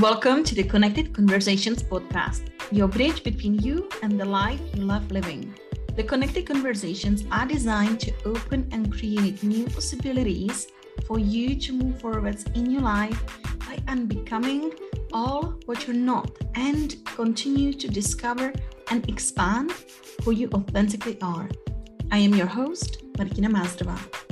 Welcome to the Connected Conversations podcast, your bridge between you and the life you love living. The Connected Conversations are designed to open and create new possibilities for you to move forwards in your life by unbecoming all what you're not and continue to discover and expand who you authentically are. I am your host, Martina Mazdrova.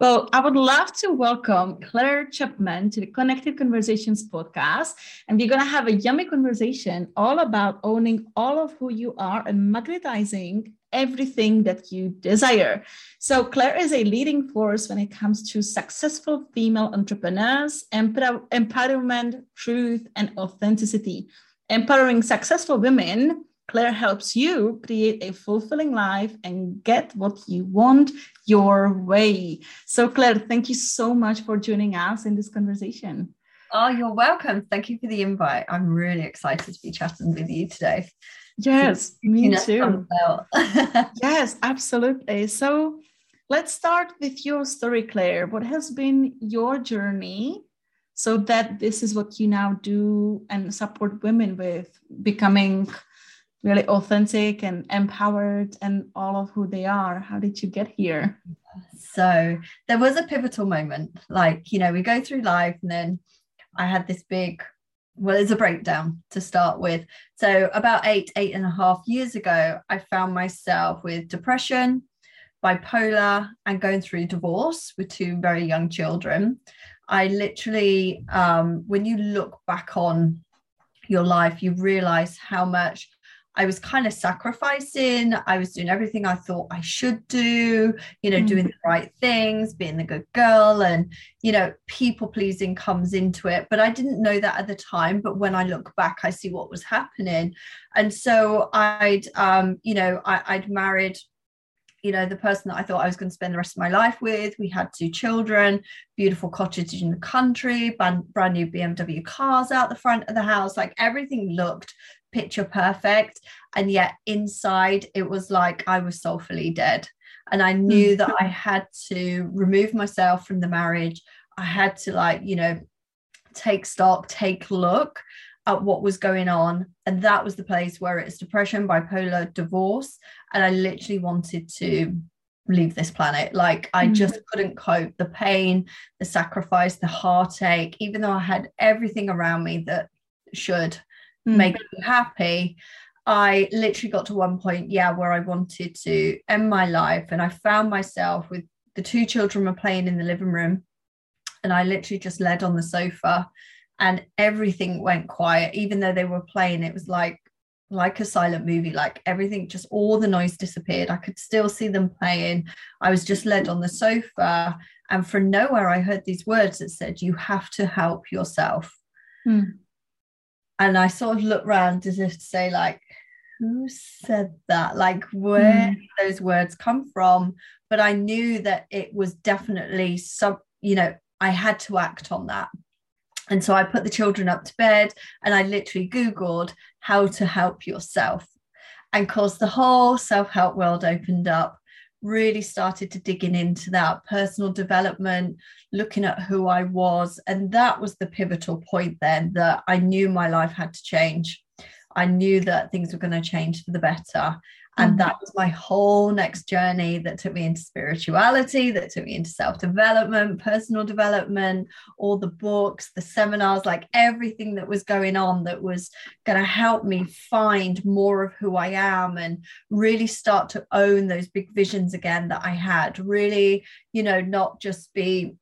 Well, I would love to welcome Claire Chapman to the Connected Conversations podcast. And we're going to have a yummy conversation all about owning all of who you are and magnetizing everything that you desire. So, Claire is a leading force when it comes to successful female entrepreneurs, empowerment, truth, and authenticity. Empowering successful women Claire helps you create a fulfilling life and get what you want your way. So, Claire, thank you so much for joining us in this conversation. Oh, you're welcome. Thank you for the invite. I'm really excited to be chatting with you today. Yes, me too. yes, absolutely. So, let's start with your story, Claire. What has been your journey so that this is what you now do and support women with becoming really authentic and empowered and all of who they are. How did you get here? So there was a pivotal moment like you know we go through life and then i had this big well it's a breakdown to start with. So about eight eight and a half years ago i found myself with depression bipolar and going through divorce with two very young children. I literally um, when you look back on your life you realize how much I was kind of sacrificing. I was doing everything I thought I should do, you know, mm. doing the right things, being the good girl, and, you know, people pleasing comes into it. But I didn't know that at the time. But when I look back, I see what was happening. And so I'd, um, you know, I, I'd married you know the person that i thought i was going to spend the rest of my life with. We had two children beautiful cottage in the country brand, brand new bmw cars out the front of the house. Like everything looked picture perfect. And yet inside it was like i was soulfully dead. And i knew mm. that i had to remove myself from the marriage. I had to like you know take stock take look at what was going on and that was the place where it's depression bipolar divorce and i literally wanted to leave this planet like i mm. just couldn't cope the pain the sacrifice the heartache even though i had everything around me that should mm. make me happy I literally got to one point, yeah, where I wanted to end my life. And I found myself with the two children were playing in the living room. And I literally just led on the sofa and everything went quiet. Even though they were playing, it was like like a silent movie, like everything just all the noise disappeared. I could still see them playing. I was just led on the sofa. And from nowhere, I heard these words that said, You have to help yourself. Hmm and I sort of looked around as if to say, like, who said that? Like, where mm. those words come from? But I knew that it was definitely some, you know, I had to act on that. And so I put the children up to bed and I literally Googled how to help yourself. And of course, the whole self help world opened up really started to digging into that personal development, looking at who I was. And that was the pivotal point then that I knew my life had to change. I knew that things were going to change for the better. And mm-hmm. that was my whole next journey that took me into spirituality, that took me into self development, personal development, all the books, the seminars, like everything that was going on that was going to help me find more of who I am and really start to own those big visions again that I had. Really, you know, not just be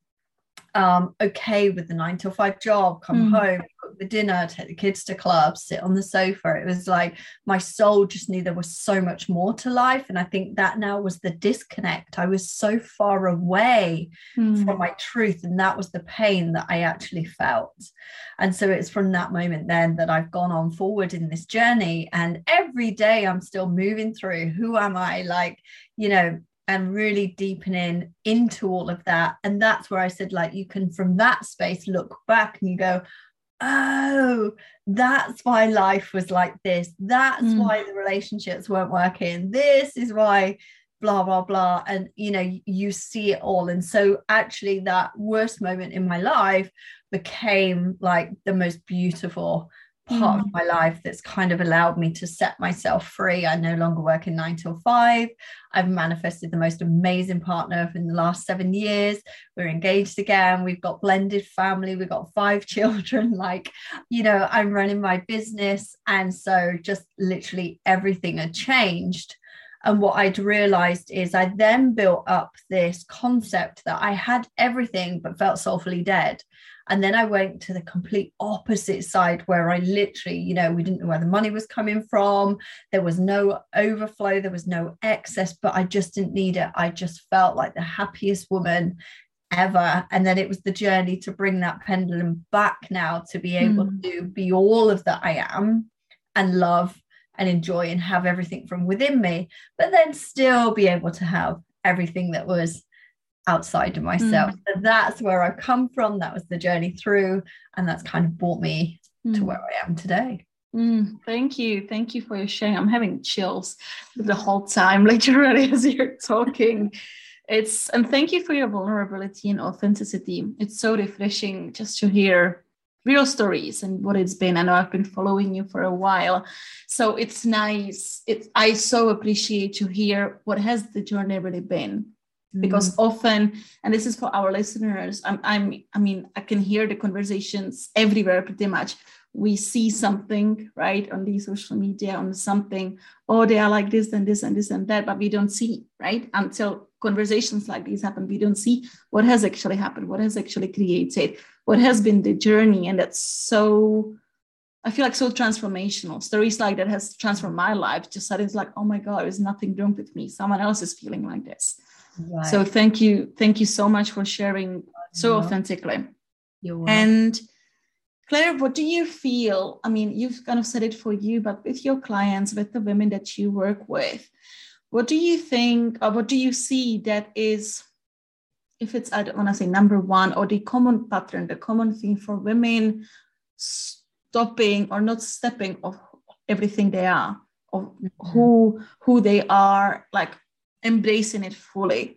um, okay with the nine till five job, come mm. home, the dinner, take the kids to clubs, sit on the sofa. It was like my soul just knew there was so much more to life. And I think that now was the disconnect. I was so far away mm. from my truth. And that was the pain that I actually felt. And so it's from that moment then that I've gone on forward in this journey. And every day I'm still moving through who am I? Like, you know, and really deepening into all of that. And that's where I said, like, you can from that space look back and you go, oh, that's why life was like this. That's mm. why the relationships weren't working. This is why blah blah blah and you know you see it all and so actually that worst moment in my life became like the most beautiful part mm. of my life that's kind of allowed me to set myself free. I no longer work in nine till five. I've manifested the most amazing partner in the last seven years. We're engaged again. We've got blended family. We've got five children. Like, you know, I'm running my business. And so just literally everything had changed. And what I'd realized is I then built up this concept that I had everything but felt soulfully dead. And then I went to the complete opposite side where I literally, you know, we didn't know where the money was coming from. There was no overflow, there was no excess, but I just didn't need it. I just felt like the happiest woman ever. And then it was the journey to bring that pendulum back now to be able mm. to be all of that I am and love and enjoy and have everything from within me, but then still be able to have everything that was outside of myself. Mm. So that's where I've come from. That was the journey through, and that's kind of brought me mm. to where I am today. Mm, thank you. Thank you for your sharing. I'm having chills the whole time, literally, as you're talking. It's and thank you for your vulnerability and authenticity. It's so refreshing just to hear real stories and what it's been. I know I've been following you for a while. So it's nice. It's I so appreciate to hear what has the journey really been because mm. often and this is for our listeners I'm, I'm i mean i can hear the conversations everywhere pretty much we see something right on the social media on something oh they are like this and this and this and that but we don't see right until conversations like these happen we don't see what has actually happened what has actually created what has been the journey and that's so I feel like so transformational. Stories like that has transformed my life. Just suddenly it's like, oh my God, there's nothing wrong with me. Someone else is feeling like this. Right. So thank you, thank you so much for sharing so authentically. And Claire, what do you feel? I mean, you've kind of said it for you, but with your clients, with the women that you work with, what do you think, or what do you see that is, if it's, I don't want to say number one, or the common pattern, the common thing for women stopping or not stepping of everything they are, of mm-hmm. who who they are, like embracing it fully.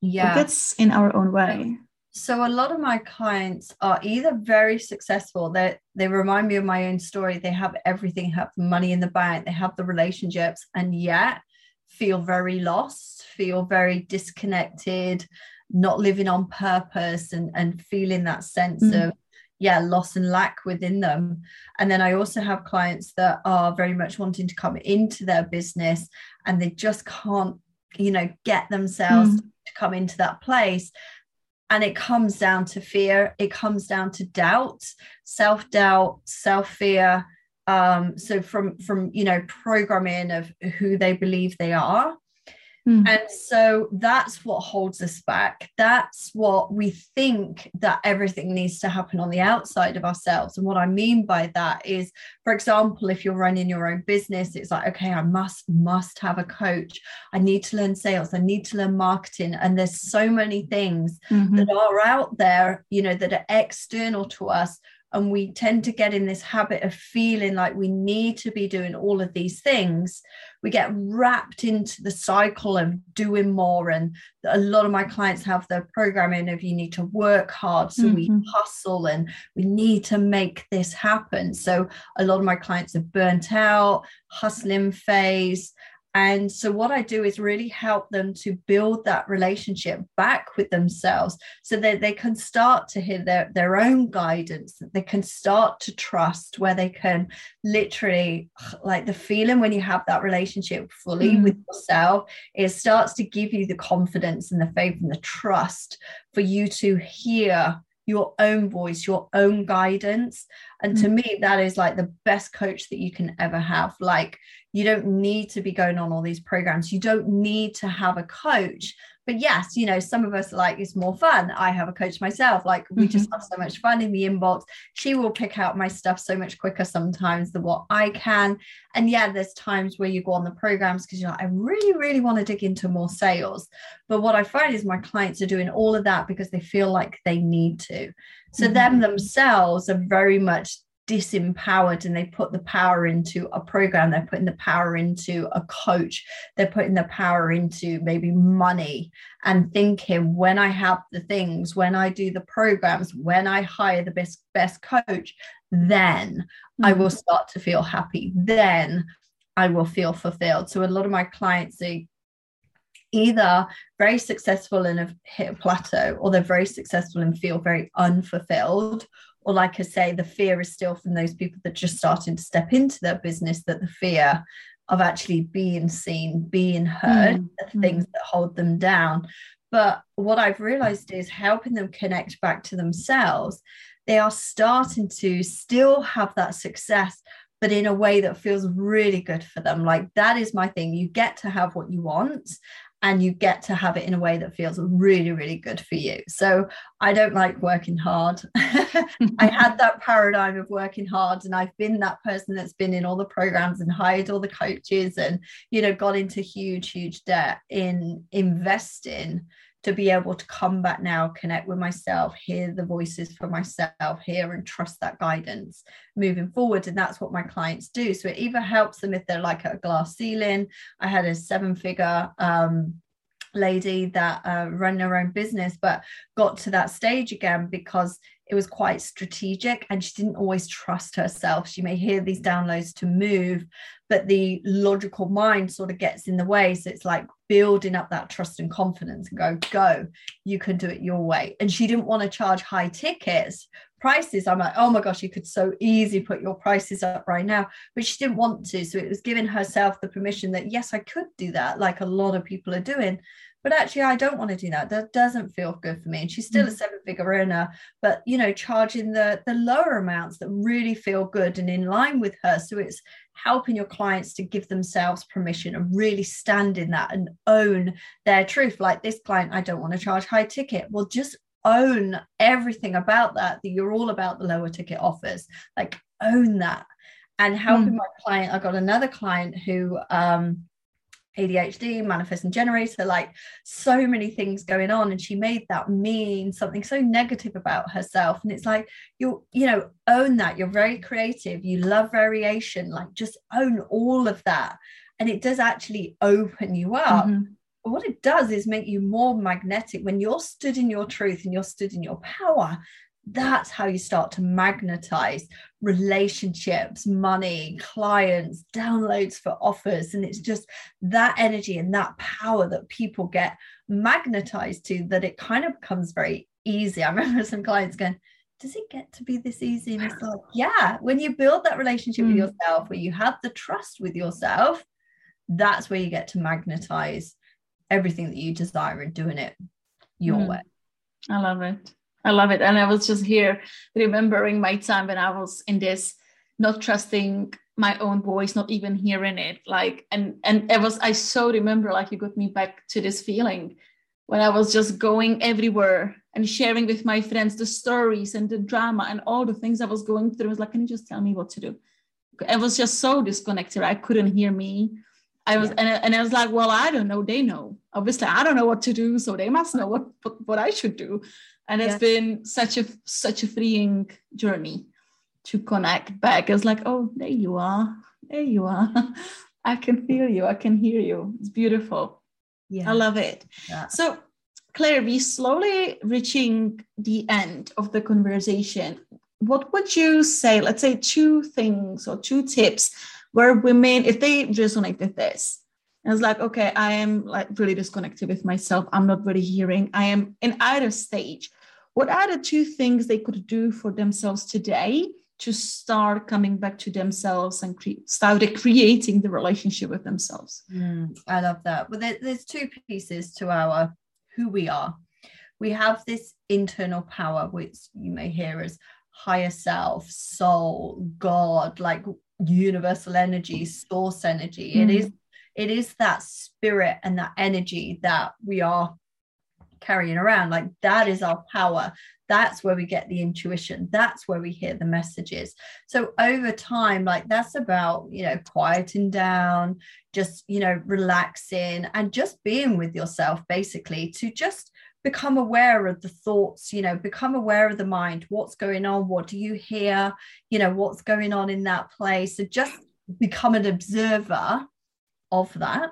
Yeah. That's in our own way. So a lot of my clients are either very successful, they they remind me of my own story. They have everything, have the money in the bank, they have the relationships, and yet feel very lost, feel very disconnected, not living on purpose and, and feeling that sense mm. of yeah loss and lack within them and then i also have clients that are very much wanting to come into their business and they just can't you know get themselves mm. to come into that place. And it comes down to fear. It comes down to doubt self-doubt self-fear. Um so from from you know programming of who they believe they are Mm. And so that's what holds us back. That's what we think that everything needs to happen on the outside of ourselves. And what I mean by that is, for example, if you're running your own business, it's like, okay, I must, must have a coach. I need to learn sales. I need to learn marketing. And there's so many things mm-hmm. that are out there, you know, that are external to us and we tend to get in this habit of feeling like we need to be doing all of these things we get wrapped into the cycle of doing more and a lot of my clients have the programming of you need to work hard so mm-hmm. we hustle and we need to make this happen so a lot of my clients are burnt out hustling phase and so, what I do is really help them to build that relationship back with themselves so that they can start to hear their, their own guidance, that they can start to trust, where they can literally, like the feeling when you have that relationship fully mm. with yourself, it starts to give you the confidence and the faith and the trust for you to hear your own voice, your own guidance. And to mm. me, that is like the best coach that you can ever have. Like, you don't need to be going on all these programs. You don't need to have a coach but yes, you know, some of us like it's more fun. I have a coach myself. Like we mm-hmm. just have so much fun in the inbox. She will pick out my stuff so much quicker sometimes than what I can. And yeah, there's times where you go on the programs because you're like, I really, really want to dig into more sales. But what I find is my clients are doing all of that because they feel like they need to. So mm-hmm. them themselves are very much disempowered and they put the power into a program they're putting the power into a coach they're putting the power into maybe money. And thinking when i have the things when i do the programs when i hire the best best coach then mm-hmm. i will start to feel happy. Then i will feel fulfilled. So a lot of my clients they either very successful and have hit a plateau or they're very successful and feel very unfulfilled or like I say, the fear is still from those people that just starting to step into their business, that the fear of actually being seen, being heard, mm. the things that hold them down. But what I've realized is helping them connect back to themselves, they are starting to still have that success, but in a way that feels really good for them. Like that is my thing. You get to have what you want and you get to have it in a way that feels really really good for you. So i don't like working hard. I had that paradigm of working hard and i've been that person that's been in all the programs and hired all the coaches and you know got into huge huge debt in investing to be able to come back now, connect with myself, hear the voices for myself, hear and trust that guidance moving forward. And that's what my clients do. So it either helps them if they're like at a glass ceiling. I had a seven figure um, lady that uh, ran her own business, but got to that stage again because it was quite strategic and she didn't always trust herself. She may hear these downloads to move, but the logical mind sort of gets in the way. So it's like building up that trust and confidence and go, go, you can do it your way. And she didn't want to charge high tickets prices. I'm like, oh my gosh, you could so easily put your prices up right now. But she didn't want to. So it was giving herself the permission that, yes, I could do that, like a lot of people are doing but actually i don't want to do that. That doesn't feel good for me. And she's still mm. a seven figure earner but you know charging the the lower amounts that really feel good and in line with her. So it's helping your clients to give themselves permission and really stand in that and own their truth. Like this client i don't want to charge high ticket. Well just own everything about that that you're all about the lower ticket offers. Like own that. And helping mm. my client i got another client who um ADHD, manifesting generator, like so many things going on. And she made that mean something so negative about herself. And it's like, you, you know, own that. You're very creative. You love variation. Like just own all of that. And it does actually open you up. Mm-hmm. But what it does is make you more magnetic when you're stood in your truth and you're stood in your power that's how you start to magnetize relationships, money, clients, downloads for offers. And it's just that energy and that power that people get magnetized to that it kind of becomes very easy. I remember some clients going, does it get to be this easy? And it's like, yeah, when you build that relationship mm. with yourself, where you have the trust with yourself, that's where you get to magnetize everything that you desire and doing it your mm. way. I love it. I love it. And I was just here remembering my time when I was in this, not trusting my own voice, not even hearing it. Like, and and it was I so remember like you got me back to this feeling when I was just going everywhere and sharing with my friends the stories and the drama and all the things I was going through. I was like, can you just tell me what to do? I was just so disconnected. I couldn't hear me. I was, yeah. and, and I was like, well, I don't know. They know. Obviously, I don't know what to do, so they must know what what, what I should do and it's been such a such a freeing journey to connect back. It's like oh there you are. There you are. I can feel you. I can hear you. It's beautiful. Yeah. i love it. Yeah. so claire we slowly reaching the end of the conversation. What would you say let's say two things or two tips where women if they resonate with this? And it's like, okay, I am like really disconnected with myself. I'm not really hearing. I am in either stage. What are the two things they could do for themselves today to start coming back to themselves and cre- start creating the relationship with themselves? Mm, I love that. Well, there, there's two pieces to our who we are. We have this internal power, which you may hear as higher self, soul, God, like universal energy, source energy. Mm. It is it is that spirit and that energy that we are carrying around. Like that is our power. That's where we get the intuition. That's where we hear the messages. So over time like that's about you know quieting down just you know relaxing and just being with yourself basically to just become aware of the thoughts you know become aware of the mind. What's going on? What do you hear? You know what's going on in that place? So just become an observer of that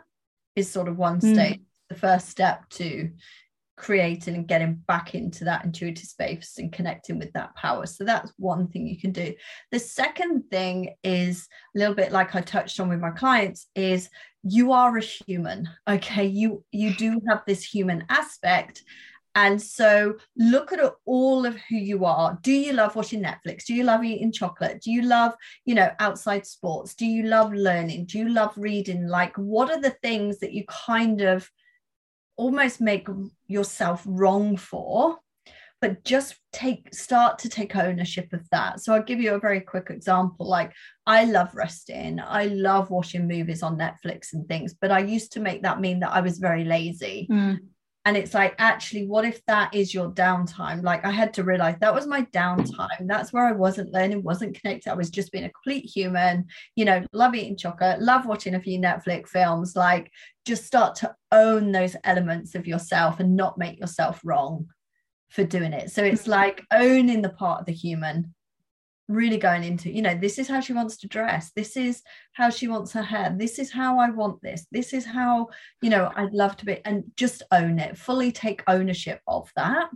is sort of one mm. stage the first step to creating and getting back into that intuitive space and connecting with that power. So that's one thing you can do. The second thing is a little bit like I touched on with my clients is you are a human. Okay, you you do have this human aspect. And so look at all of who you are. Do you love watching Netflix? Do you love eating chocolate? Do you love, you know, outside sports? Do you love learning? Do you love reading? Like what are the things that you kind of almost make yourself wrong for but just take start to take ownership of that. So i'll give you a very quick example. Like i love resting. I love watching movies on netflix and things but i used to make that mean that i was very lazy. Mm and it's like actually what if that is your downtime? Like i had to realize that was my downtime. That's where i wasn't learning wasn't connected. I was just being a complete human you know love eating chocolate love watching a few netflix films. Like just start to own those elements of yourself and not make yourself wrong for doing it. So it's mm-hmm. like owning the part of the human really going into you know this is how she wants to dress. This is how she wants her hair. This is how i want this. This is how you know i'd love to be. And just own it. Fully take ownership of that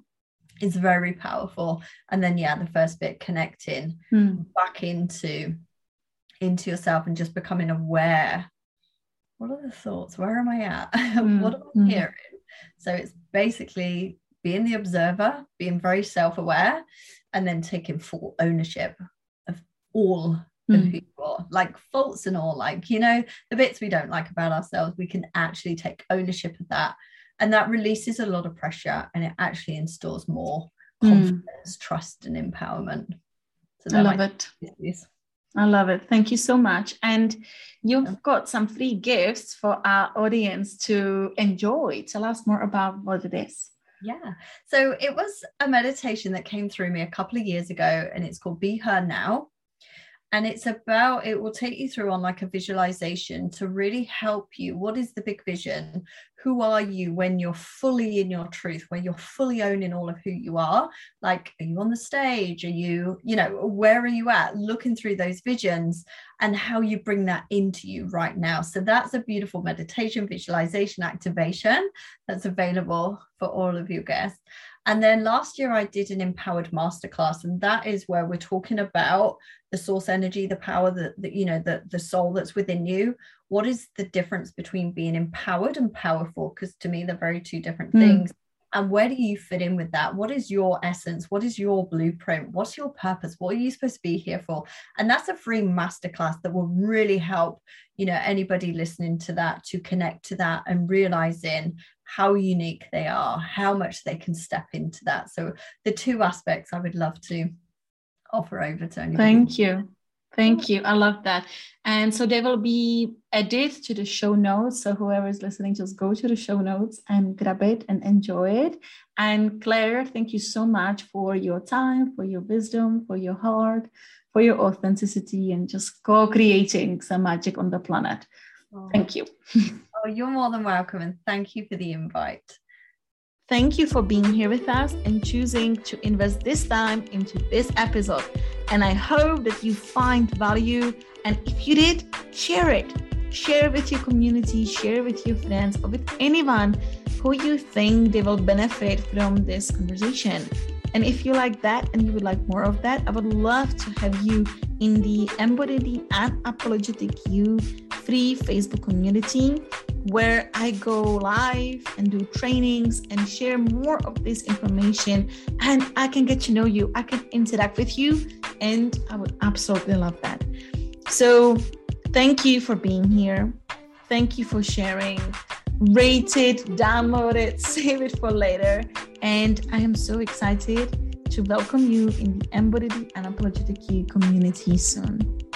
is very powerful. And then yeah the first bit connecting mm. back into into yourself and just becoming aware. What are the thoughts? Where am i at? Mm. what am i mm. hearing? So it's basically being the observer being very self-aware and then taking full ownership of all mm. of who you are, like faults and all, like, you know, the bits we don't like about ourselves, we can actually take ownership of that. And that releases a lot of pressure and it actually installs more hmm. confidence, mm. trust, and empowerment. So I love it. I love it. Thank you so much. And you've got some free gifts for our audience to enjoy. Tell us more about what it is. Yeah. So it was a meditation that came through me a couple of years ago, and it's called Be Her Now. And it's about, it will take you through on like a visualization to really help you. What is the big vision? who are you when you're fully in your truth where you're fully owning all of who you are? Like are you on the stage? Are you you know where are you at? Looking through those visions and how you bring that into you right now. So that's a beautiful meditation visualization activation that's available for all of you guests and then last year I did an empowered masterclass, and that is where we're talking about the source energy, the power that, that you know, the, the soul that's within you. What is the difference between being empowered and powerful? Because to me, they're very two different mm. things. And where do you fit in with that? What is your essence? What is your blueprint? What's your purpose? What are you supposed to be here for? And that's a free masterclass that will really help, you know, anybody listening to that to connect to that and realizing how unique they are, how much they can step into that. So the two aspects I would love to offer over to anybody. Thank you. Thank you. I love that. And so they will be added to the show notes. So whoever is listening, just go to the show notes and grab it and enjoy it. And Claire, thank you so much for your time, for your wisdom, for your heart, for your authenticity, and just co-creating some magic on the planet. Oh. Thank you. oh, you're more than welcome. And thank you for the invite. Thank you for being here with us and choosing to invest this time into this episode. And I hope that you find value. And if you did, share it. Share with your community, share with your friends, or with anyone who you think they will benefit from this conversation. And if you like that and you would like more of that, I would love to have you in the Embodied and Apologetic You free Facebook community where I go live and do trainings and share more of this information. And I can get to know you, I can interact with you, and I would absolutely love that. So, thank you for being here. Thank you for sharing. Rate it, download it, save it for later. And I am so excited to welcome you in the Embodied and Apologetic community soon.